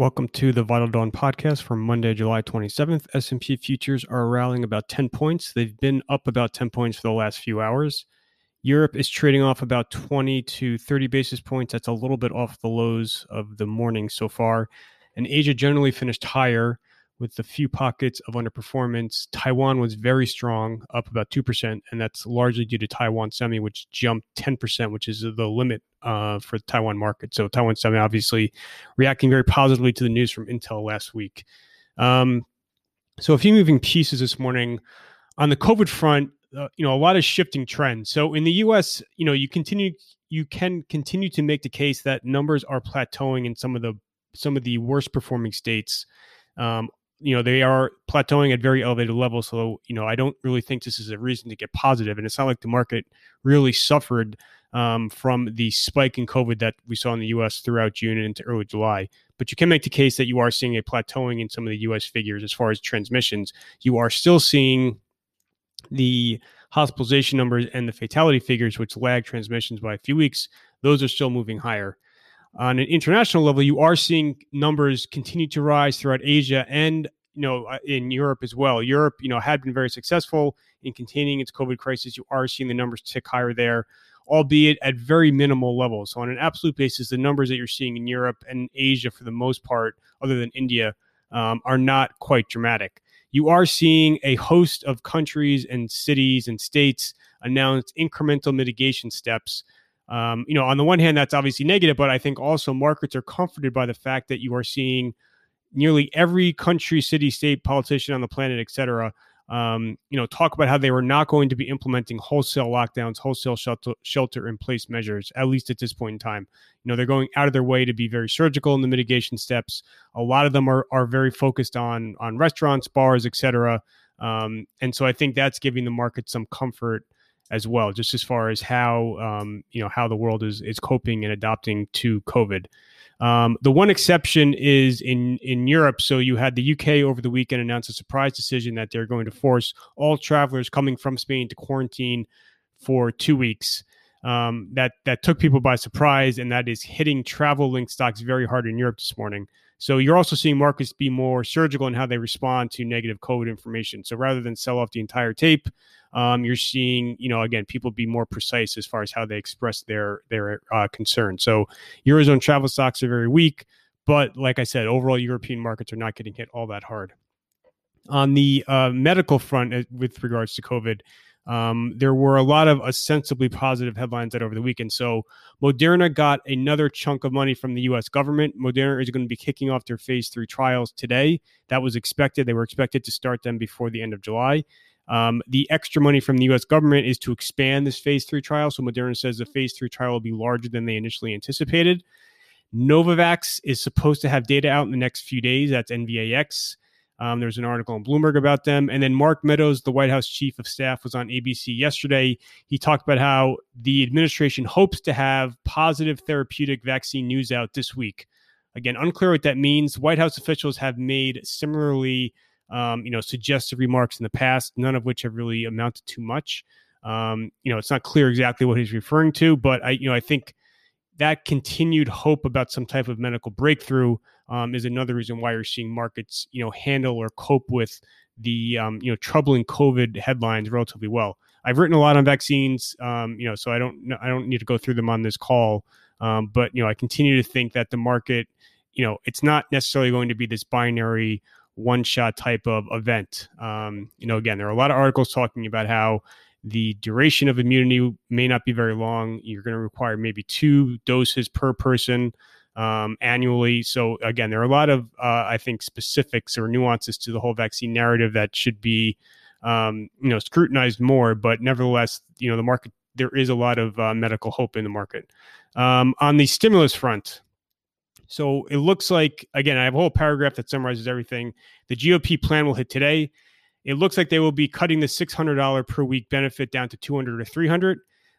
Welcome to the Vital Dawn podcast for Monday, July 27th. S&P futures are rallying about 10 points. They've been up about 10 points for the last few hours. Europe is trading off about 20 to 30 basis points. That's a little bit off the lows of the morning so far. And Asia generally finished higher with a few pockets of underperformance. Taiwan was very strong, up about 2%, and that's largely due to Taiwan Semi, which jumped 10%, which is the limit uh, for the Taiwan market. So Taiwan Semi obviously reacting very positively to the news from Intel last week. Um, so a few moving pieces this morning. On the COVID front, uh, you know, a lot of shifting trends. So in the U.S., you know, you continue, you can continue to make the case that numbers are plateauing in some of the some of the worst performing states. Um, you know they are plateauing at very elevated levels so you know i don't really think this is a reason to get positive and it's not like the market really suffered um, from the spike in covid that we saw in the us throughout june and into early july. But you can make the case that you are seeing a plateauing in some of the us figures as far as transmissions. You are still seeing the hospitalization numbers and the fatality figures which lag transmissions by a few weeks. Those are still moving higher on an international level, you are seeing numbers continue to rise throughout Asia and you know uh, in Europe as well. Europe, you know, had been very successful in containing its COVID crisis. You are seeing the numbers tick higher there, albeit at very minimal levels. So on an absolute basis, the numbers that you're seeing in Europe and Asia, for the most part, other than India, um, are not quite dramatic. You are seeing a host of countries and cities and states announce incremental mitigation steps um, you know, on the one hand, that's obviously negative, but I think also markets are comforted by the fact that you are seeing nearly every country, city, state, politician on the planet, et cetera, um, you know, talk about how they were not going to be implementing wholesale lockdowns, wholesale shelter, shelter in place measures, at least at this point in time. You know, they're going out of their way to be very surgical in the mitigation steps. A lot of them are, are very focused on, on restaurants, bars, et cetera. Um, and so I think that's giving the market some comfort as well, just as far as how um, you know how the world is is coping and adapting to COVID. Um, the one exception is in in Europe. So you had the UK over the weekend announce a surprise decision that they're going to force all travelers coming from Spain to quarantine for two weeks. Um, that that took people by surprise, and that is hitting travel link stocks very hard in Europe this morning. So you're also seeing markets be more surgical in how they respond to negative COVID information. So rather than sell off the entire tape, um, you're seeing, you know, again, people be more precise as far as how they express their their uh, concern. So eurozone travel stocks are very weak, but like I said, overall European markets are not getting hit all that hard. On the uh, medical front, uh, with regards to COVID, um, there were a lot of ostensibly positive headlines that over the weekend. So, Moderna got another chunk of money from the U.S. government. Moderna is going to be kicking off their phase three trials today. That was expected. They were expected to start them before the end of July. Um, the extra money from the U.S. government is to expand this phase three trial. So Moderna says the phase three trial will be larger than they initially anticipated. Novavax is supposed to have data out in the next few days. That's NVAX. Um, there's an article in Bloomberg about them. And then Mark Meadows, the White House chief of staff, was on ABC yesterday. He talked about how the administration hopes to have positive therapeutic vaccine news out this week. Again, unclear what that means. White House officials have made similarly um, you know, suggestive remarks in the past, none of which have really amounted to much. Um, you know, it's not clear exactly what he's referring to, but I, you know, I think that continued hope about some type of medical breakthrough um, is another reason why you're seeing markets, you know, handle or cope with the, um, you know, troubling COVID headlines relatively well. I've written a lot on vaccines, um, you know, so I don't, I don't need to go through them on this call. Um, but you know, I continue to think that the market, you know, it's not necessarily going to be this binary one shot type of event. Um, you know, again, there are a lot of articles talking about how the duration of immunity may not be very long. You're going to require maybe two doses per person um, annually. So again, there are a lot of uh, I think specifics or nuances to the whole vaccine narrative that should be um, you know scrutinized more. But nevertheless, you know the market there is a lot of uh, medical hope in the market. Um, on the stimulus front, So it looks like, again, I have a whole paragraph that summarizes everything. The GOP plan will hit today. It looks like they will be cutting the $600 per week benefit down to 200 or 300.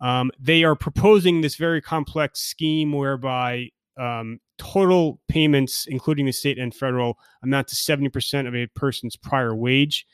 Um, they are proposing this very complex scheme whereby um, total payments, including the state and federal, amount to 70% of a person's prior wage.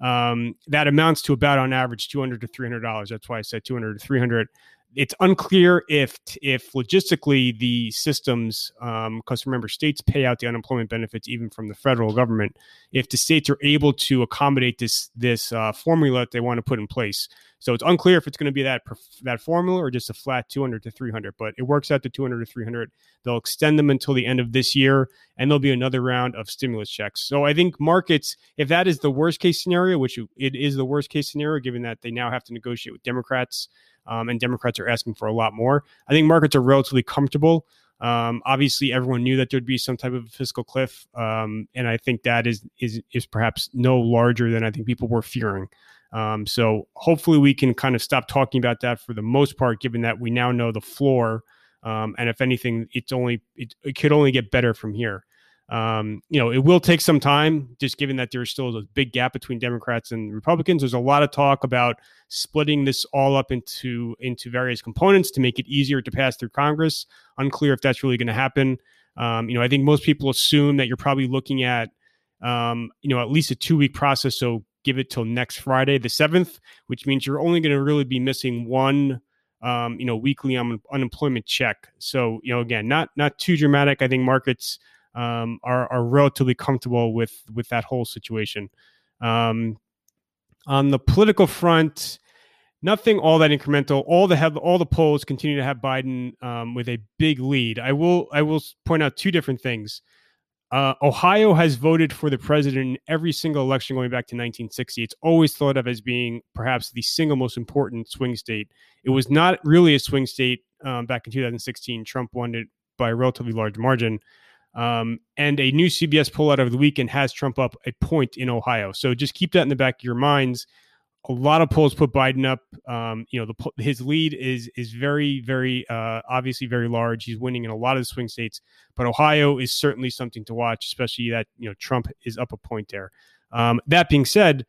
Um, that amounts to about on average 200 to $300. That's why I said 200 to 300 it's unclear if if logistically the systems, um, because remember states pay out the unemployment benefits even from the federal government. If the states are able to accommodate this this uh, formula that they want to put in place, so it's unclear if it's going to be that that formula or just a flat 200 to 300. But it works out to 200 to 300. They'll extend them until the end of this year, and there'll be another round of stimulus checks. So I think markets, if that is the worst case scenario, which it is the worst case scenario, given that they now have to negotiate with Democrats um, and Democrats are asking for a lot more. I think markets are relatively comfortable. Um, obviously, everyone knew that there'd be some type of fiscal cliff, um, and I think that is is is perhaps no larger than I think people were fearing. Um, so hopefully, we can kind of stop talking about that for the most part, given that we now know the floor. Um, and if anything, it's only it, it could only get better from here. Um, you know, it will take some time, just given that there's still a big gap between Democrats and Republicans. There's a lot of talk about splitting this all up into into various components to make it easier to pass through Congress. Unclear if that's really going to happen. Um, you know, I think most people assume that you're probably looking at, um, you know, at least a two week process. So give it till next Friday, the seventh, which means you're only going to really be missing one um, you know, weekly un- unemployment check. So, you know, again, not not too dramatic. I think markets um, are are relatively comfortable with with that whole situation. Um, on the political front, nothing all that incremental. All the have all the polls continue to have Biden um, with a big lead. I will I will point out two different things. Uh, Ohio has voted for the president in every single election going back to 1960. It's always thought of as being perhaps the single most important swing state. It was not really a swing state um, back in 2016. Trump won it by a relatively large margin. Um, and a new CBS poll out of the weekend has Trump up a point in Ohio. So just keep that in the back of your minds. A lot of polls put Biden up. Um, you know, the, his lead is is very, very uh, obviously very large. He's winning in a lot of the swing states, but Ohio is certainly something to watch, especially that you know Trump is up a point there. Um, that being said,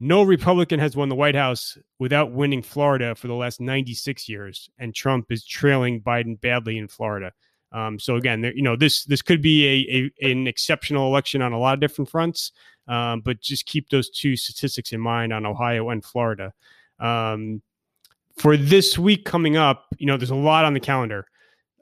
no Republican has won the White House without winning Florida for the last 96 years, and Trump is trailing Biden badly in Florida. Um, so again, there, you know, this this could be a, a, an exceptional election on a lot of different fronts, um, but just keep those two statistics in mind on Ohio and Florida. Um, for this week coming up, you know, there's a lot on the calendar.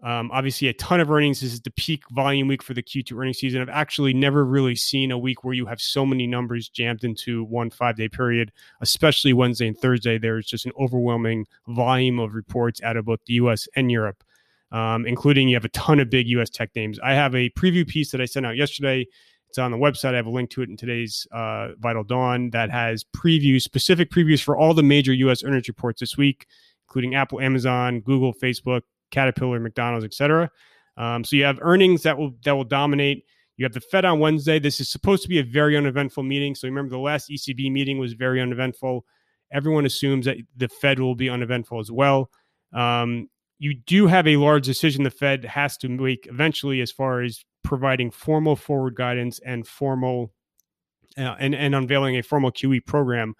Um, obviously, a ton of earnings. This is the peak volume week for the Q2 earnings season. I've actually never really seen a week where you have so many numbers jammed into one five day period, especially Wednesday and Thursday. There's just an overwhelming volume of reports out of both the US and Europe um, including you have a ton of big US tech names. I have a preview piece that I sent out yesterday. It's on the website. I have a link to it in today's uh, Vital Dawn that has previews, specific previews for all the major US earnings reports this week, including Apple, Amazon, Google, Facebook, Caterpillar, McDonald's, etc. Um, so you have earnings that will that will dominate. You have the Fed on Wednesday. This is supposed to be a very uneventful meeting. So remember, the last ECB meeting was very uneventful. Everyone assumes that the Fed will be uneventful as well. Um, you do have a large decision the Fed has to make eventually as far as providing formal forward guidance and formal uh, and, and unveiling a formal QE program.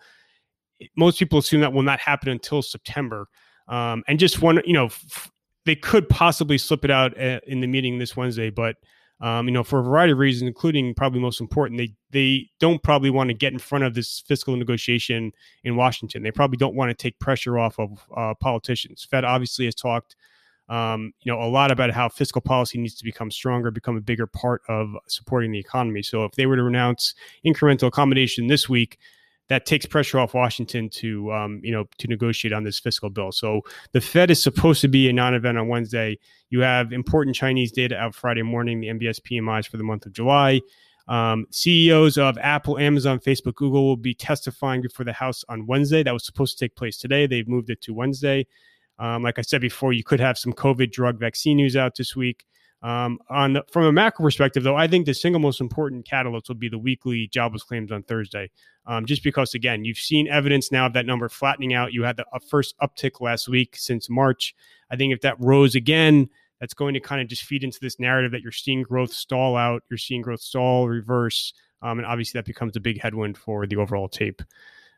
Most people assume that will not happen until September. Um, and just one, you know, f- they could possibly slip it out uh, in the meeting this Wednesday, but um, you know, for a variety of reasons, including probably most important, they they don't probably want to get in front of this fiscal negotiation in Washington. They probably don't want to take pressure off of uh, politicians. Fed obviously has talked, um, you know, a lot about how fiscal policy needs to become stronger, become a bigger part of supporting the economy. So if they were to announce incremental accommodation this week, that takes pressure off Washington to um, you know to negotiate on this fiscal bill. So the Fed is supposed to be a non-event on Wednesday. You have important Chinese data out Friday morning, the NBS PMIs for the month of July. Um, CEOs of Apple, Amazon, Facebook, Google will be testifying before the House on Wednesday. That was supposed to take place today. They've moved it to Wednesday. Um, like I said before, you could have some COVID drug vaccine news out this week. Um, on from a macro perspective, though, I think the single most important catalyst will be the weekly jobless claims on Thursday. Um, just because, again, you've seen evidence now of that number flattening out. You had the uh, first uptick last week since March. I think if that rose again, that's going to kind of just feed into this narrative that you're seeing growth stall out, you're seeing growth stall, reverse, um, and obviously that becomes a big headwind for the overall tape.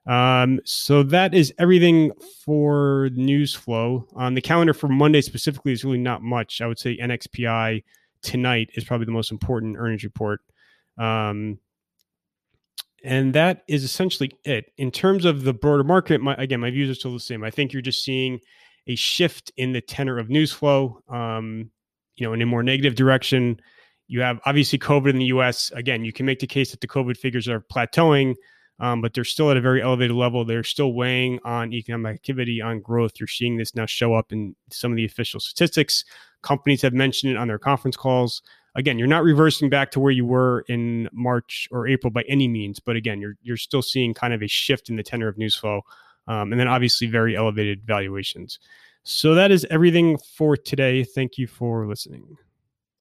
Um, so that is everything for news flow. On the calendar for Monday specifically is really not much. I would say NXPI tonight is probably the most important earnings report. Um, and that is essentially it. In terms of the broader market, my, again, my views are still the same. I think you're just seeing a shift in the tenor of news flow, um, you know, in a more negative direction. You have obviously COVID in the US. Again, you can make the case that the COVID figures are plateauing, um, but they're still at a very elevated level. They're still weighing on economic activity, on growth. You're seeing this now show up in some of the official statistics. Companies have mentioned it on their conference calls. Again, you're not reversing back to where you were in March or April by any means, but again, you're you're still seeing kind of a shift in the tenor of news flow, um, and then obviously very elevated valuations. So that is everything for today. Thank you for listening.